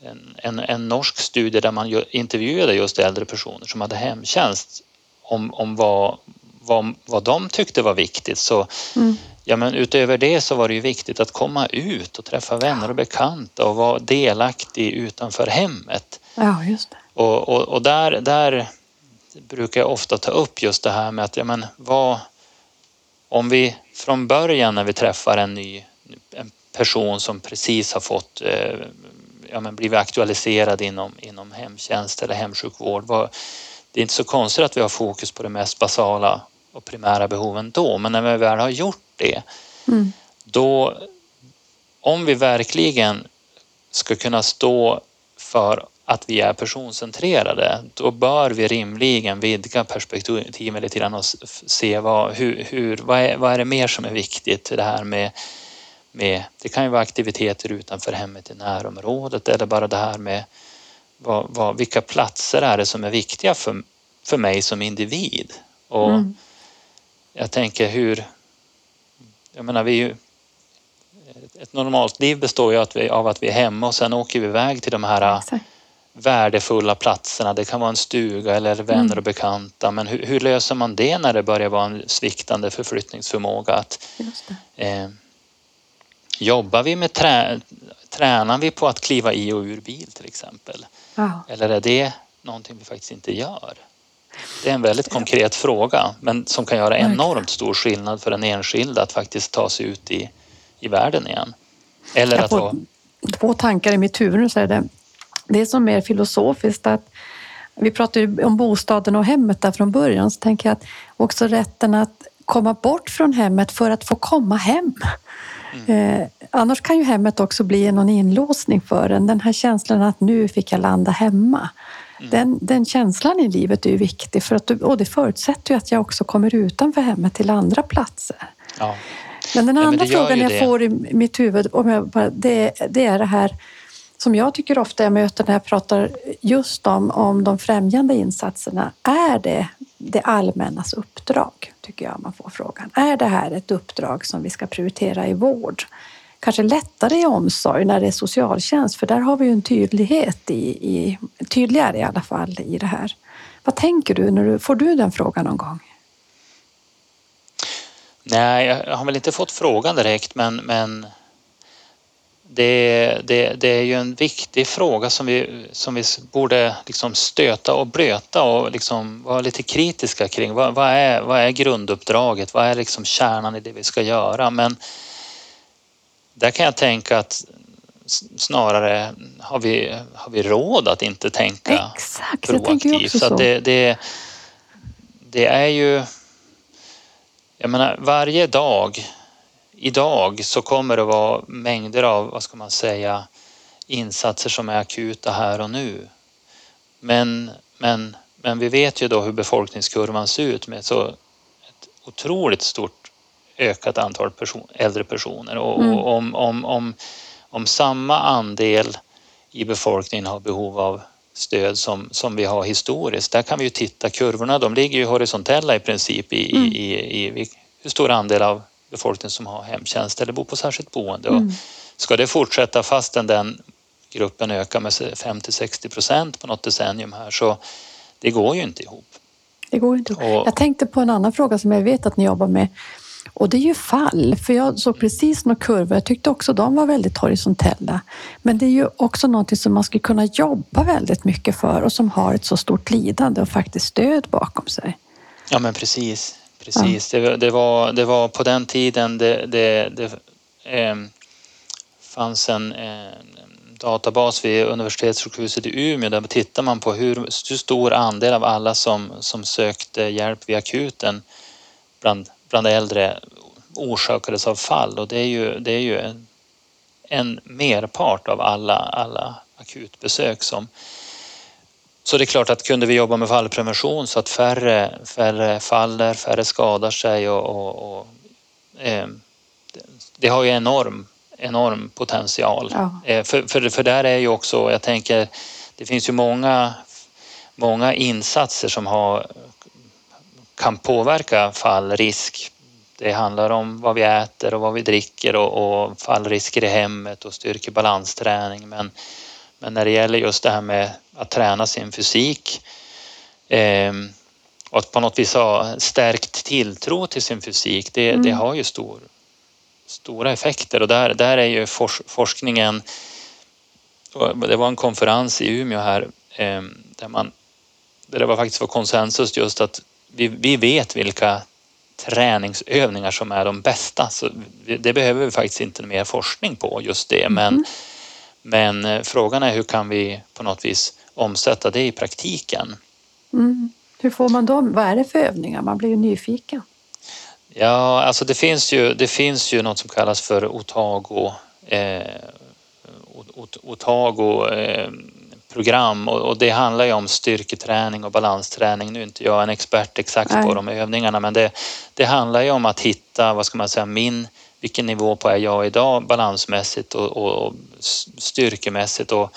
en, en, en, norsk studie där man intervjuade just äldre personer som hade hemtjänst om, om vad, vad, vad de tyckte var viktigt så mm. ja, men utöver det så var det ju viktigt att komma ut och träffa vänner och bekanta och vara delaktig utanför hemmet. Ja, just det. Och, och, och där, där brukar jag ofta ta upp just det här med att ja, men vad, om vi från början när vi träffar en ny en person som precis har fått eh, ja, men blivit aktualiserad inom, inom hemtjänst eller hemsjukvård. Det är inte så konstigt att vi har fokus på de mest basala och primära behoven då, men när vi väl har gjort det, mm. då om vi verkligen ska kunna stå för att vi är personcentrerade, då bör vi rimligen vidga perspektiven lite grann och se vad, hur, hur, vad, är, vad är det mer som är viktigt. Det här med, med, det kan ju vara aktiviteter utanför hemmet i närområdet eller bara det här med vad, vad, vilka platser är det som är viktiga för, för mig som individ. Och mm. Jag tänker hur, jag menar vi ju, ett normalt liv består ju av att vi är hemma och sen åker vi iväg till de här Exakt värdefulla platserna. Det kan vara en stuga eller vänner mm. och bekanta. Men hur, hur, löser man det när det börjar vara en sviktande förflyttningsförmåga? Att, eh, jobbar vi med trä, tränar vi på att kliva i och ur bil till exempel? Ja. Eller är det någonting vi faktiskt inte gör? Det är en väldigt konkret ja. fråga men som kan göra enormt stor skillnad för den enskilda att faktiskt ta sig ut i, i världen igen. Eller att ha... Två tankar i mitt huvud. Så är det det som är mer filosofiskt att vi pratar ju om bostaden och hemmet där från början, så tänker jag att också rätten att komma bort från hemmet för att få komma hem. Mm. Eh, annars kan ju hemmet också bli någon inlåsning för en. Den här känslan att nu fick jag landa hemma. Mm. Den, den, känslan i livet är ju viktig för att, och det förutsätter ju att jag också kommer utanför hemmet till andra platser. Ja. Men den andra ja, men frågan jag det. får i mitt huvud, om jag bara, det, det är det här som jag tycker ofta jag möter när jag pratar just om, om de främjande insatserna. Är det det allmännas uppdrag? Tycker jag man får frågan. Är det här ett uppdrag som vi ska prioritera i vård? Kanske lättare i omsorg när det är socialtjänst, för där har vi ju en tydlighet i, i tydligare i alla fall i det här. Vad tänker du? När du får du den frågan någon gång? Nej, jag har väl inte fått frågan direkt, men, men det, det, det, är ju en viktig fråga som vi, som vi borde liksom stöta och blöta och liksom vara lite kritiska kring. Vad, vad, är, vad är grunduppdraget? Vad är liksom kärnan i det vi ska göra? Men där kan jag tänka att snarare har vi, har vi råd att inte tänka Exakt, proaktivt. så. så. det, det, det är ju... Jag menar, varje dag idag så kommer det vara mängder av, vad ska man säga, insatser som är akuta här och nu. Men, men, men vi vet ju då hur befolkningskurvan ser ut med så ett otroligt stort ökat antal person, äldre personer och, mm. och om, om, om, om samma andel i befolkningen har behov av stöd som, som vi har historiskt. Där kan vi ju titta, kurvorna de ligger ju horisontella i princip i, mm. i, i, i hur stor andel av befolkningen som har hemtjänst eller bor på särskilt boende. Mm. Och ska det fortsätta fastän den gruppen ökar med 50-60 procent på något decennium här så det går ju inte ihop. Det går inte ihop. Och, jag tänkte på en annan fråga som jag vet att ni jobbar med och det är ju fall, för jag såg precis några kurvor. Jag tyckte också de var väldigt horisontella. Men det är ju också någonting som man skulle kunna jobba väldigt mycket för och som har ett så stort lidande och faktiskt stöd bakom sig. Ja, men precis. Precis, ja. det, det, var, det var på den tiden det, det, det eh, fanns en eh, databas vid universitetssjukhuset i Umeå. Där tittar man på hur, hur stor andel av alla som, som sökte hjälp vid akuten bland, bland äldre orsakades av fall. Och det är ju, det är ju en, en merpart av alla, alla akutbesök som, så det är klart att kunde vi jobba med fallprevention så att färre, färre faller, färre skadar sig och, och, och eh, det har ju enorm, enorm potential. Ja. Eh, för, för, för där är ju också, jag tänker, det finns ju många, många insatser som har, kan påverka fallrisk. Det handlar om vad vi äter och vad vi dricker och, och fallrisker i hemmet och styrkebalansträning. Men men när det gäller just det här med att träna sin fysik eh, och att på något vis ha stärkt tilltro till sin fysik, det, mm. det har ju stor, stora effekter och där, där är ju fors, forskningen det var en konferens i Umeå här eh, där, man, där det var faktiskt var konsensus just att vi, vi vet vilka träningsövningar som är de bästa. Så det behöver vi faktiskt inte mer forskning på just det. Men mm. Men eh, frågan är hur kan vi på något vis omsätta det i praktiken? Mm. Hur får man dem? Vad är det för övningar? Man blir ju nyfiken. Ja, alltså det finns ju, det finns ju något som kallas för otago, eh, otago eh, program och, och, det handlar ju om styrketräning och balansträning. Nu är inte jag en expert exakt Nej. på de övningarna men det, det handlar ju om att hitta, vad ska man säga, min, vilken nivå på är jag idag balansmässigt och, och, och styrkemässigt och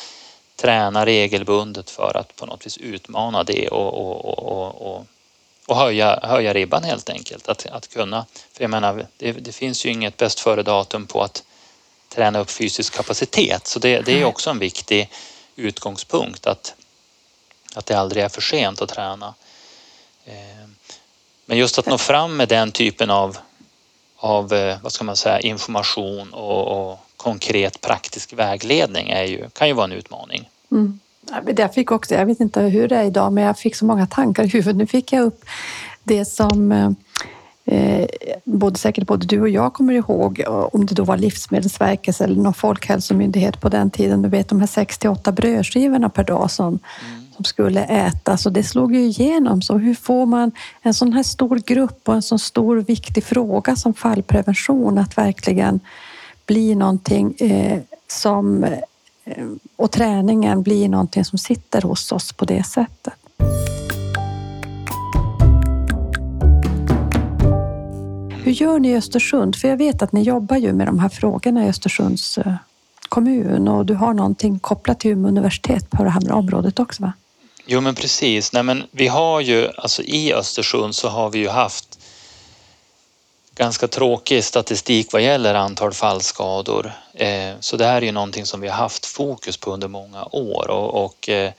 träna regelbundet för att på något vis utmana det och, och, och, och, och höja, höja ribban helt enkelt. Att, att kunna, för jag menar, det, det finns ju inget bäst före datum på att träna upp fysisk kapacitet. Så det, det är också en viktig utgångspunkt att, att det aldrig är för sent att träna. Eh, men just att nå fram med den typen av, av eh, vad ska man säga, information och, och konkret praktisk vägledning är ju, kan ju vara en utmaning. Mm. Jag fick också, jag vet inte hur det är idag, men jag fick så många tankar i huvudet. Nu fick jag upp det som eh, eh, både, säkert både du och jag kommer ihåg, om det då var Livsmedelsverket eller någon folkhälsomyndighet på den tiden. Du vet de här 68 brödskivorna per dag som, mm. som skulle ätas och det slog ju igenom. Så hur får man en sån här stor grupp och en sån stor viktig fråga som fallprevention att verkligen bli någonting eh, som eh, och träningen blir någonting som sitter hos oss på det sättet. Hur gör ni i Östersund? För jag vet att ni jobbar ju med de här frågorna i Östersunds eh, kommun och du har någonting kopplat till Umeå universitet på det här området också va? Jo men precis. Nej, men vi har ju, alltså i Östersund så har vi ju haft ganska tråkig statistik vad gäller antal fallskador. Eh, så det här är ju någonting som vi har haft fokus på under många år och, eh,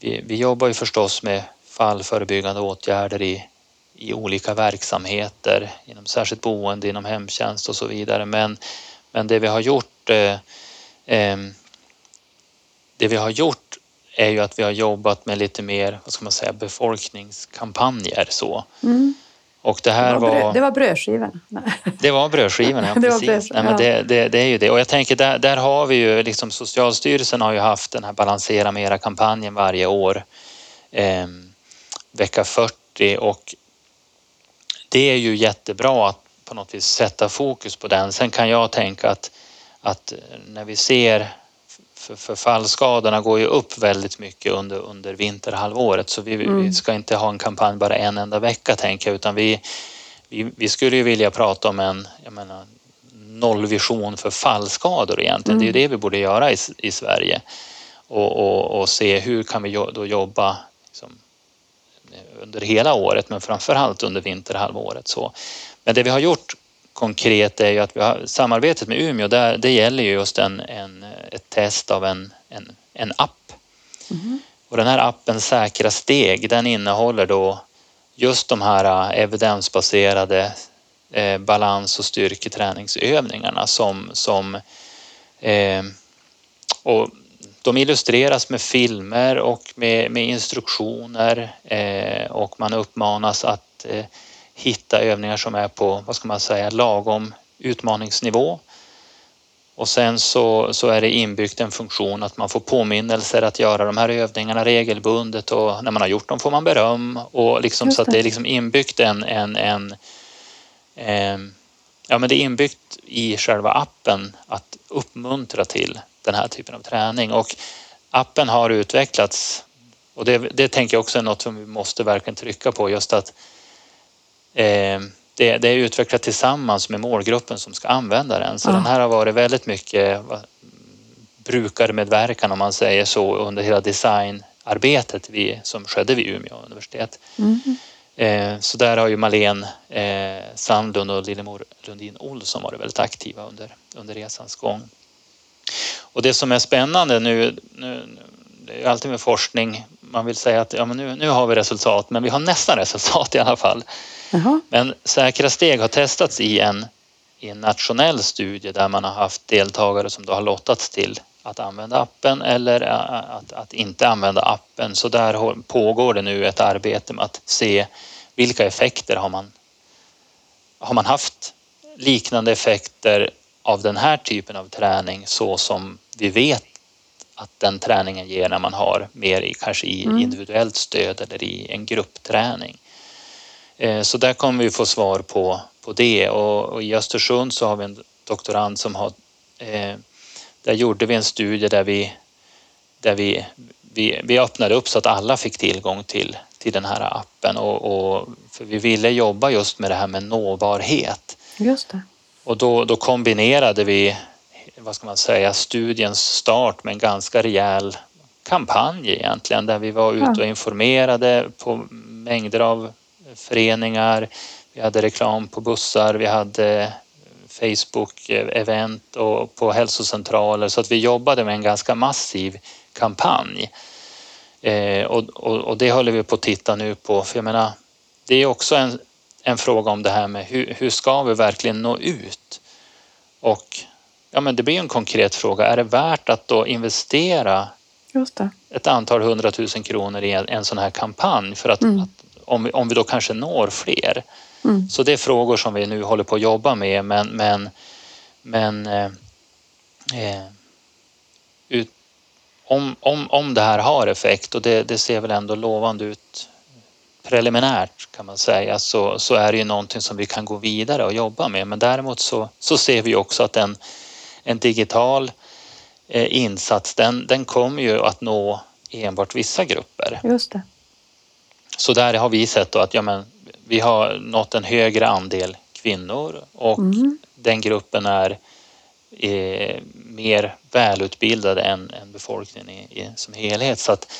vi, jobbar ju förstås med fallförebyggande åtgärder i i olika verksamheter inom särskilt boende, inom hemtjänst och så vidare. Men, men det vi har gjort eh, det vi har gjort är ju att vi har jobbat med lite mer, vad ska man säga, befolkningskampanjer så. Mm. Och det här det var... Bröd, det var brödskivorna? Det var brödskivorna, ja precis. Det, brödskivorna, Nej, men det, det, det, är ju det. Och jag tänker där, där har vi ju liksom Socialstyrelsen har ju haft den här Balansera Mera-kampanjen varje år. Eh, vecka 40 och det är ju jättebra att på något vis sätta fokus på den. Sen kan jag tänka att, att när vi ser för, för fallskadorna går ju upp väldigt mycket under, under vinterhalvåret så vi, mm. vi, ska inte ha en kampanj bara en enda vecka tänker jag utan vi, vi, vi skulle ju vilja prata om en jag menar, nollvision för fallskador egentligen. Mm. Det är ju mm. det vi borde göra i, i Sverige och, och, och se hur kan vi då jobba liksom, under hela året men framförallt under vinterhalvåret. Så. Men det vi har gjort konkret är ju att vi har samarbetet med Umeå, där, det gäller ju just en, en, ett test av en, en, en app. Mm. Och den här appen Säkra steg, den innehåller då just de här äh, evidensbaserade eh, balans och styrketräningsövningarna som, som eh, och de illustreras med filmer och med, med instruktioner eh, och man uppmanas att hitta övningar som är på, vad ska man säga, lagom utmaningsnivå. Och sen så, så är det inbyggt en funktion att man får påminnelser att göra de här övningarna regelbundet och när man har gjort dem får man beröm och liksom så att det är liksom inbyggt en, en, en eh, ja men det är inbyggt i själva appen att uppmuntra till den här typen av träning och appen har utvecklats och det, det tänker jag också är något som vi måste verkligen trycka på just att det, det, är utvecklat tillsammans med målgruppen som ska använda den. Så ja. den här har varit väldigt mycket brukarmedverkan om man säger så under hela designarbetet vi, som skedde vid Umeå universitet. Mm. Eh, så där har ju Malene eh, Sandlund och Lillemor Lundin Olsson varit väldigt aktiva under, under resans gång. Och det som är spännande nu, nu det är alltid med forskning, man vill säga att ja, men nu, nu har vi resultat, men vi har nästan resultat i alla fall. Jaha. Men säkra steg har testats i en, i en nationell studie där man har haft deltagare som då har lottats till att använda appen eller att, att inte använda appen. Så där pågår det nu ett arbete med att se vilka effekter har man, har man haft liknande effekter av den här typen av träning så som vi vet att den träningen ger när man har mer i, kanske i mm. individuellt stöd eller i en gruppträning. Eh, så där kommer vi få svar på, på det och, i Östersund så har vi en doktorand som har eh, där gjorde vi en studie där vi där vi, vi, vi öppnade upp så att alla fick tillgång till, till den här appen och, och för vi ville jobba just med det här med nåbarhet. Just det. Och då, då kombinerade vi, vad ska man säga, studiens start med en ganska rejäl kampanj egentligen där vi var ute och informerade på mängder av föreningar. Vi hade reklam på bussar, vi hade Facebook-event och på hälsocentraler så att vi jobbade med en ganska massiv kampanj. Eh, och, och, och, det håller vi på att titta nu på för jag menar det är också en, en fråga om det här med hur, hur ska vi verkligen nå ut? Och ja men det blir en konkret fråga, är det värt att då investera ett antal hundratusen kronor i en, en sån här kampanj för att, mm. att om, vi, om vi då kanske når fler? Mm. Så det är frågor som vi nu håller på att jobba med men, men, men eh, eh, ut, om, om, om det här har effekt och det, det ser väl ändå lovande ut preliminärt kan man säga så, så är det ju någonting som vi kan gå vidare och jobba med men däremot så, så ser vi också att en, en digital eh, insats den, den kommer ju att nå enbart vissa grupper. Just det. Så där har vi sett att ja, men, vi har nått en högre andel kvinnor och mm. den gruppen är eh, mer välutbildade än, än befolkningen i, i, som helhet. Så att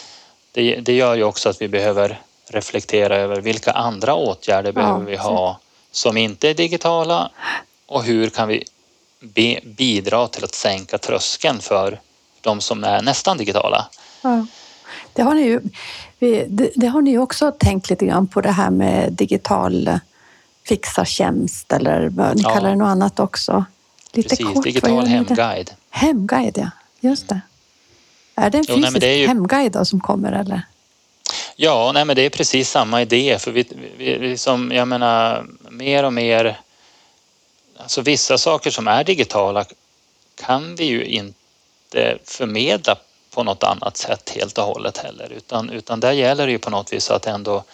det, det gör ju också att vi behöver reflektera över vilka andra åtgärder ja, behöver vi ha som inte är digitala och hur kan vi be, bidra till att sänka tröskeln för de som är nästan digitala. Ja. Det har ni ju det, det, har ni också tänkt lite grann på det här med digital fixartjänst eller vad ni ja. kallar det något annat också. Lite Precis, kort, digital hemguide. Hemguide, ja. Just det. Är det en fysisk jo, nej, ju... hemguide då som kommer eller? Ja, nej, men det är precis samma idé för vi, vi, vi som, jag menar, mer och mer, alltså vissa saker som är digitala kan vi ju inte förmedla på något annat sätt helt och hållet heller utan, utan där gäller det ju på något vis att ändå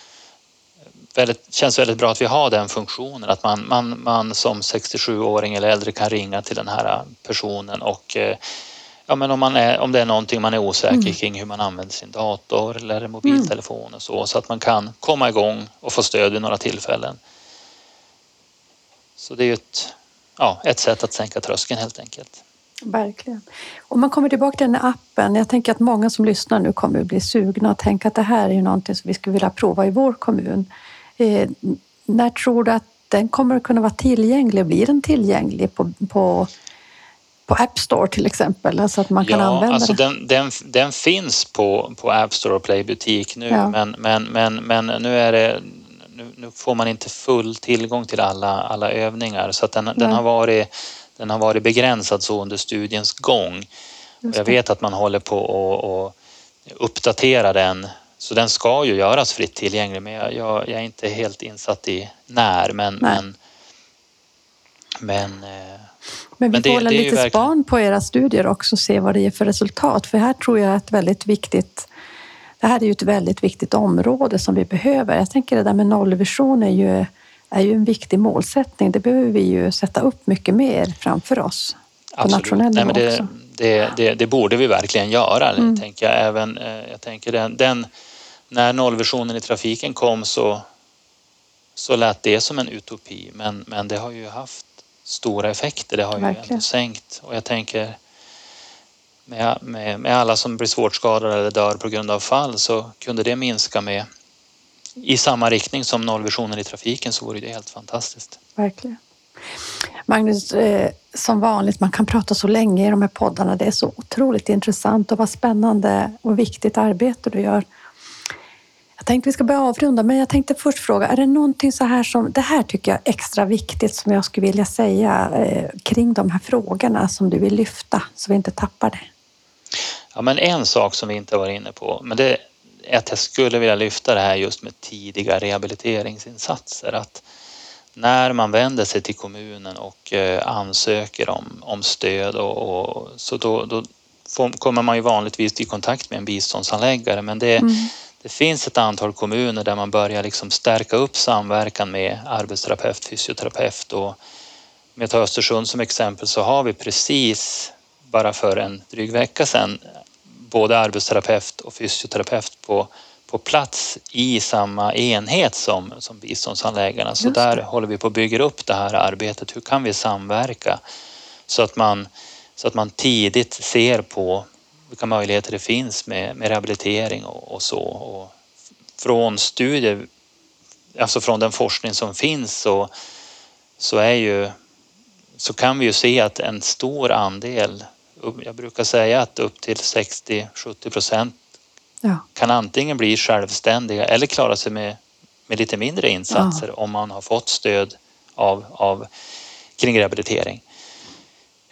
väldigt, känns väldigt bra att vi har den funktionen att man, man, man som 67-åring eller äldre kan ringa till den här personen och eh, ja, men om, man är, om det är någonting man är osäker mm. kring hur man använder sin dator eller mobiltelefon och så, så att man kan komma igång och få stöd vid några tillfällen. Så det är ju ett, ja, ett sätt att sänka tröskeln helt enkelt. Verkligen. Om man kommer tillbaka till den här appen. Jag tänker att många som lyssnar nu kommer att bli sugna och tänka att det här är ju någonting som vi skulle vilja prova i vår kommun. Eh, när tror du att den kommer att kunna vara tillgänglig? Blir den tillgänglig på, på, på App Store till exempel? Alltså att man kan ja, använda alltså den, den, den finns på, på App Store och Play butik nu ja. men, men, men, men nu är det nu, nu, får man inte full tillgång till alla, alla övningar så att den, den har varit den har varit begränsad så under studiens gång. Jag vet att man håller på att uppdatera den så den ska ju göras fritt tillgänglig men jag, jag, jag är inte helt insatt i när men men, men, eh, men vi men får hålla lite verkligen... span på era studier också och se vad det ger för resultat. För här tror jag ett väldigt viktigt det här är ju ett väldigt viktigt område som vi behöver. Jag tänker det där med nollvision är ju är ju en viktig målsättning. Det behöver vi ju sätta upp mycket mer framför oss. På Absolut. nationell nivå det, också. Det, det, det, borde vi verkligen göra. Mm. Tänker jag, även, eh, jag tänker den, den, när nollvisionen i trafiken kom så, så lät det som en utopi men, men det har ju haft stora effekter. Det har ju verkligen. ändå sänkt och jag tänker med, med, med alla som blir svårt skadade eller dör på grund av fall så kunde det minska med i samma riktning som nollvisionen i trafiken så vore det helt fantastiskt. Verkligen. Magnus, eh, som vanligt, man kan prata så länge i de här poddarna. Det är så otroligt intressant och vad spännande och viktigt arbete du gör. Jag tänkte vi ska börja avrunda, men jag tänkte först fråga, är det någonting så här som, det här tycker jag är extra viktigt som jag skulle vilja säga eh, kring de här frågorna som du vill lyfta så vi inte tappar det? Ja, men en sak som vi inte var inne på, men det att jag skulle vilja lyfta det här just med tidiga rehabiliteringsinsatser. Att när man vänder sig till kommunen och eh, ansöker om, om stöd och, och så då, då får, kommer man ju vanligtvis i kontakt med en biståndsanläggare men det, mm. det finns ett antal kommuner där man börjar liksom stärka upp samverkan med arbetsterapeut, fysioterapeut och med att ta Östersund som exempel så har vi precis bara för en dryg vecka sedan både arbetsterapeut och fysioterapeut på, på plats i samma enhet som, som biståndshandläggarna. Så där håller vi på att bygga upp det här arbetet. Hur kan vi samverka så att man, så att man tidigt ser på vilka möjligheter det finns med, med rehabilitering och, och så. Och från studier, alltså från den forskning som finns så, så är ju så kan vi ju se att en stor andel, jag brukar säga att upp till 60-70 procent Ja. kan antingen bli självständiga eller klara sig med, med lite mindre insatser om man har fått stöd av, av kring rehabilitering.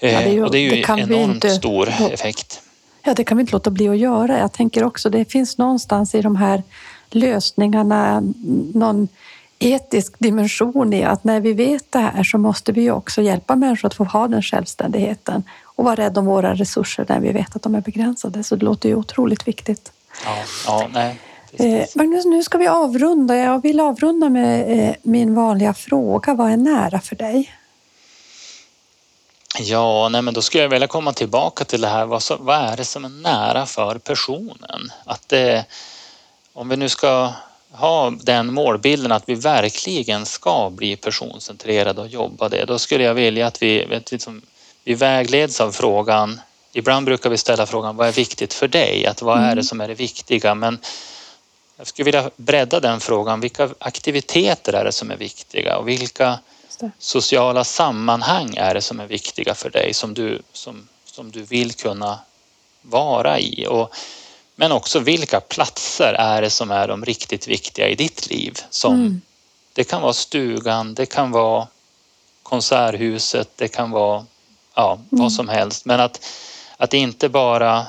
det är ju- Eh, och det är ju det kan vi enormt inte- stor effekt. Ja, det kan vi inte låta bli att göra. Jag tänker också, det finns någonstans i de här lösningarna någon etisk dimension i att när vi vet det här så måste vi också hjälpa människor att få ha den självständigheten och vara rädda om våra resurser när vi vet att de är begränsade. Så det låter ju otroligt viktigt. Ja, ja nej. Eh. Magnus, nu ska vi avrunda. Jag vill avrunda med eh, min vanliga fråga. Vad är nära för dig? Ja, nej, men då skulle jag vilja komma tillbaka till det här. Vad, så, vad är det som är nära för personen? Att det, om vi nu ska ha den målbilden att vi verkligen ska bli personcentrerade och jobba det, då skulle jag vilja att vi, vet, liksom, vi vägleds av frågan. Ibland brukar vi ställa frågan vad är viktigt för dig? Att vad är det som är det viktiga? Men jag skulle vilja bredda den frågan. Vilka aktiviteter är det som är viktiga och vilka sociala sammanhang är det som är viktiga för dig som du, som, som du vill kunna vara i? Och, men också vilka platser är det som är de riktigt viktiga i ditt liv? Som, Mm. Det kan vara stugan, det kan vara konserthuset, det kan vara ja, Mm. vad som helst. Men att, att, inte bara,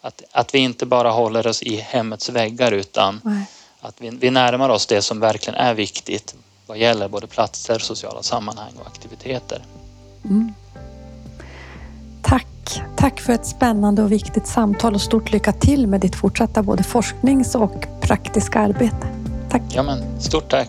att, att vi inte bara håller oss i hemmets väggar utan Nej. att vi, vi närmar oss det som verkligen är viktigt vad gäller både platser, sociala sammanhang och aktiviteter. Mm. Tack. Tack för ett spännande och viktigt samtal och stort lycka till med ditt fortsatta både forsknings och praktiska arbete. Tack. Ja, men stort tack!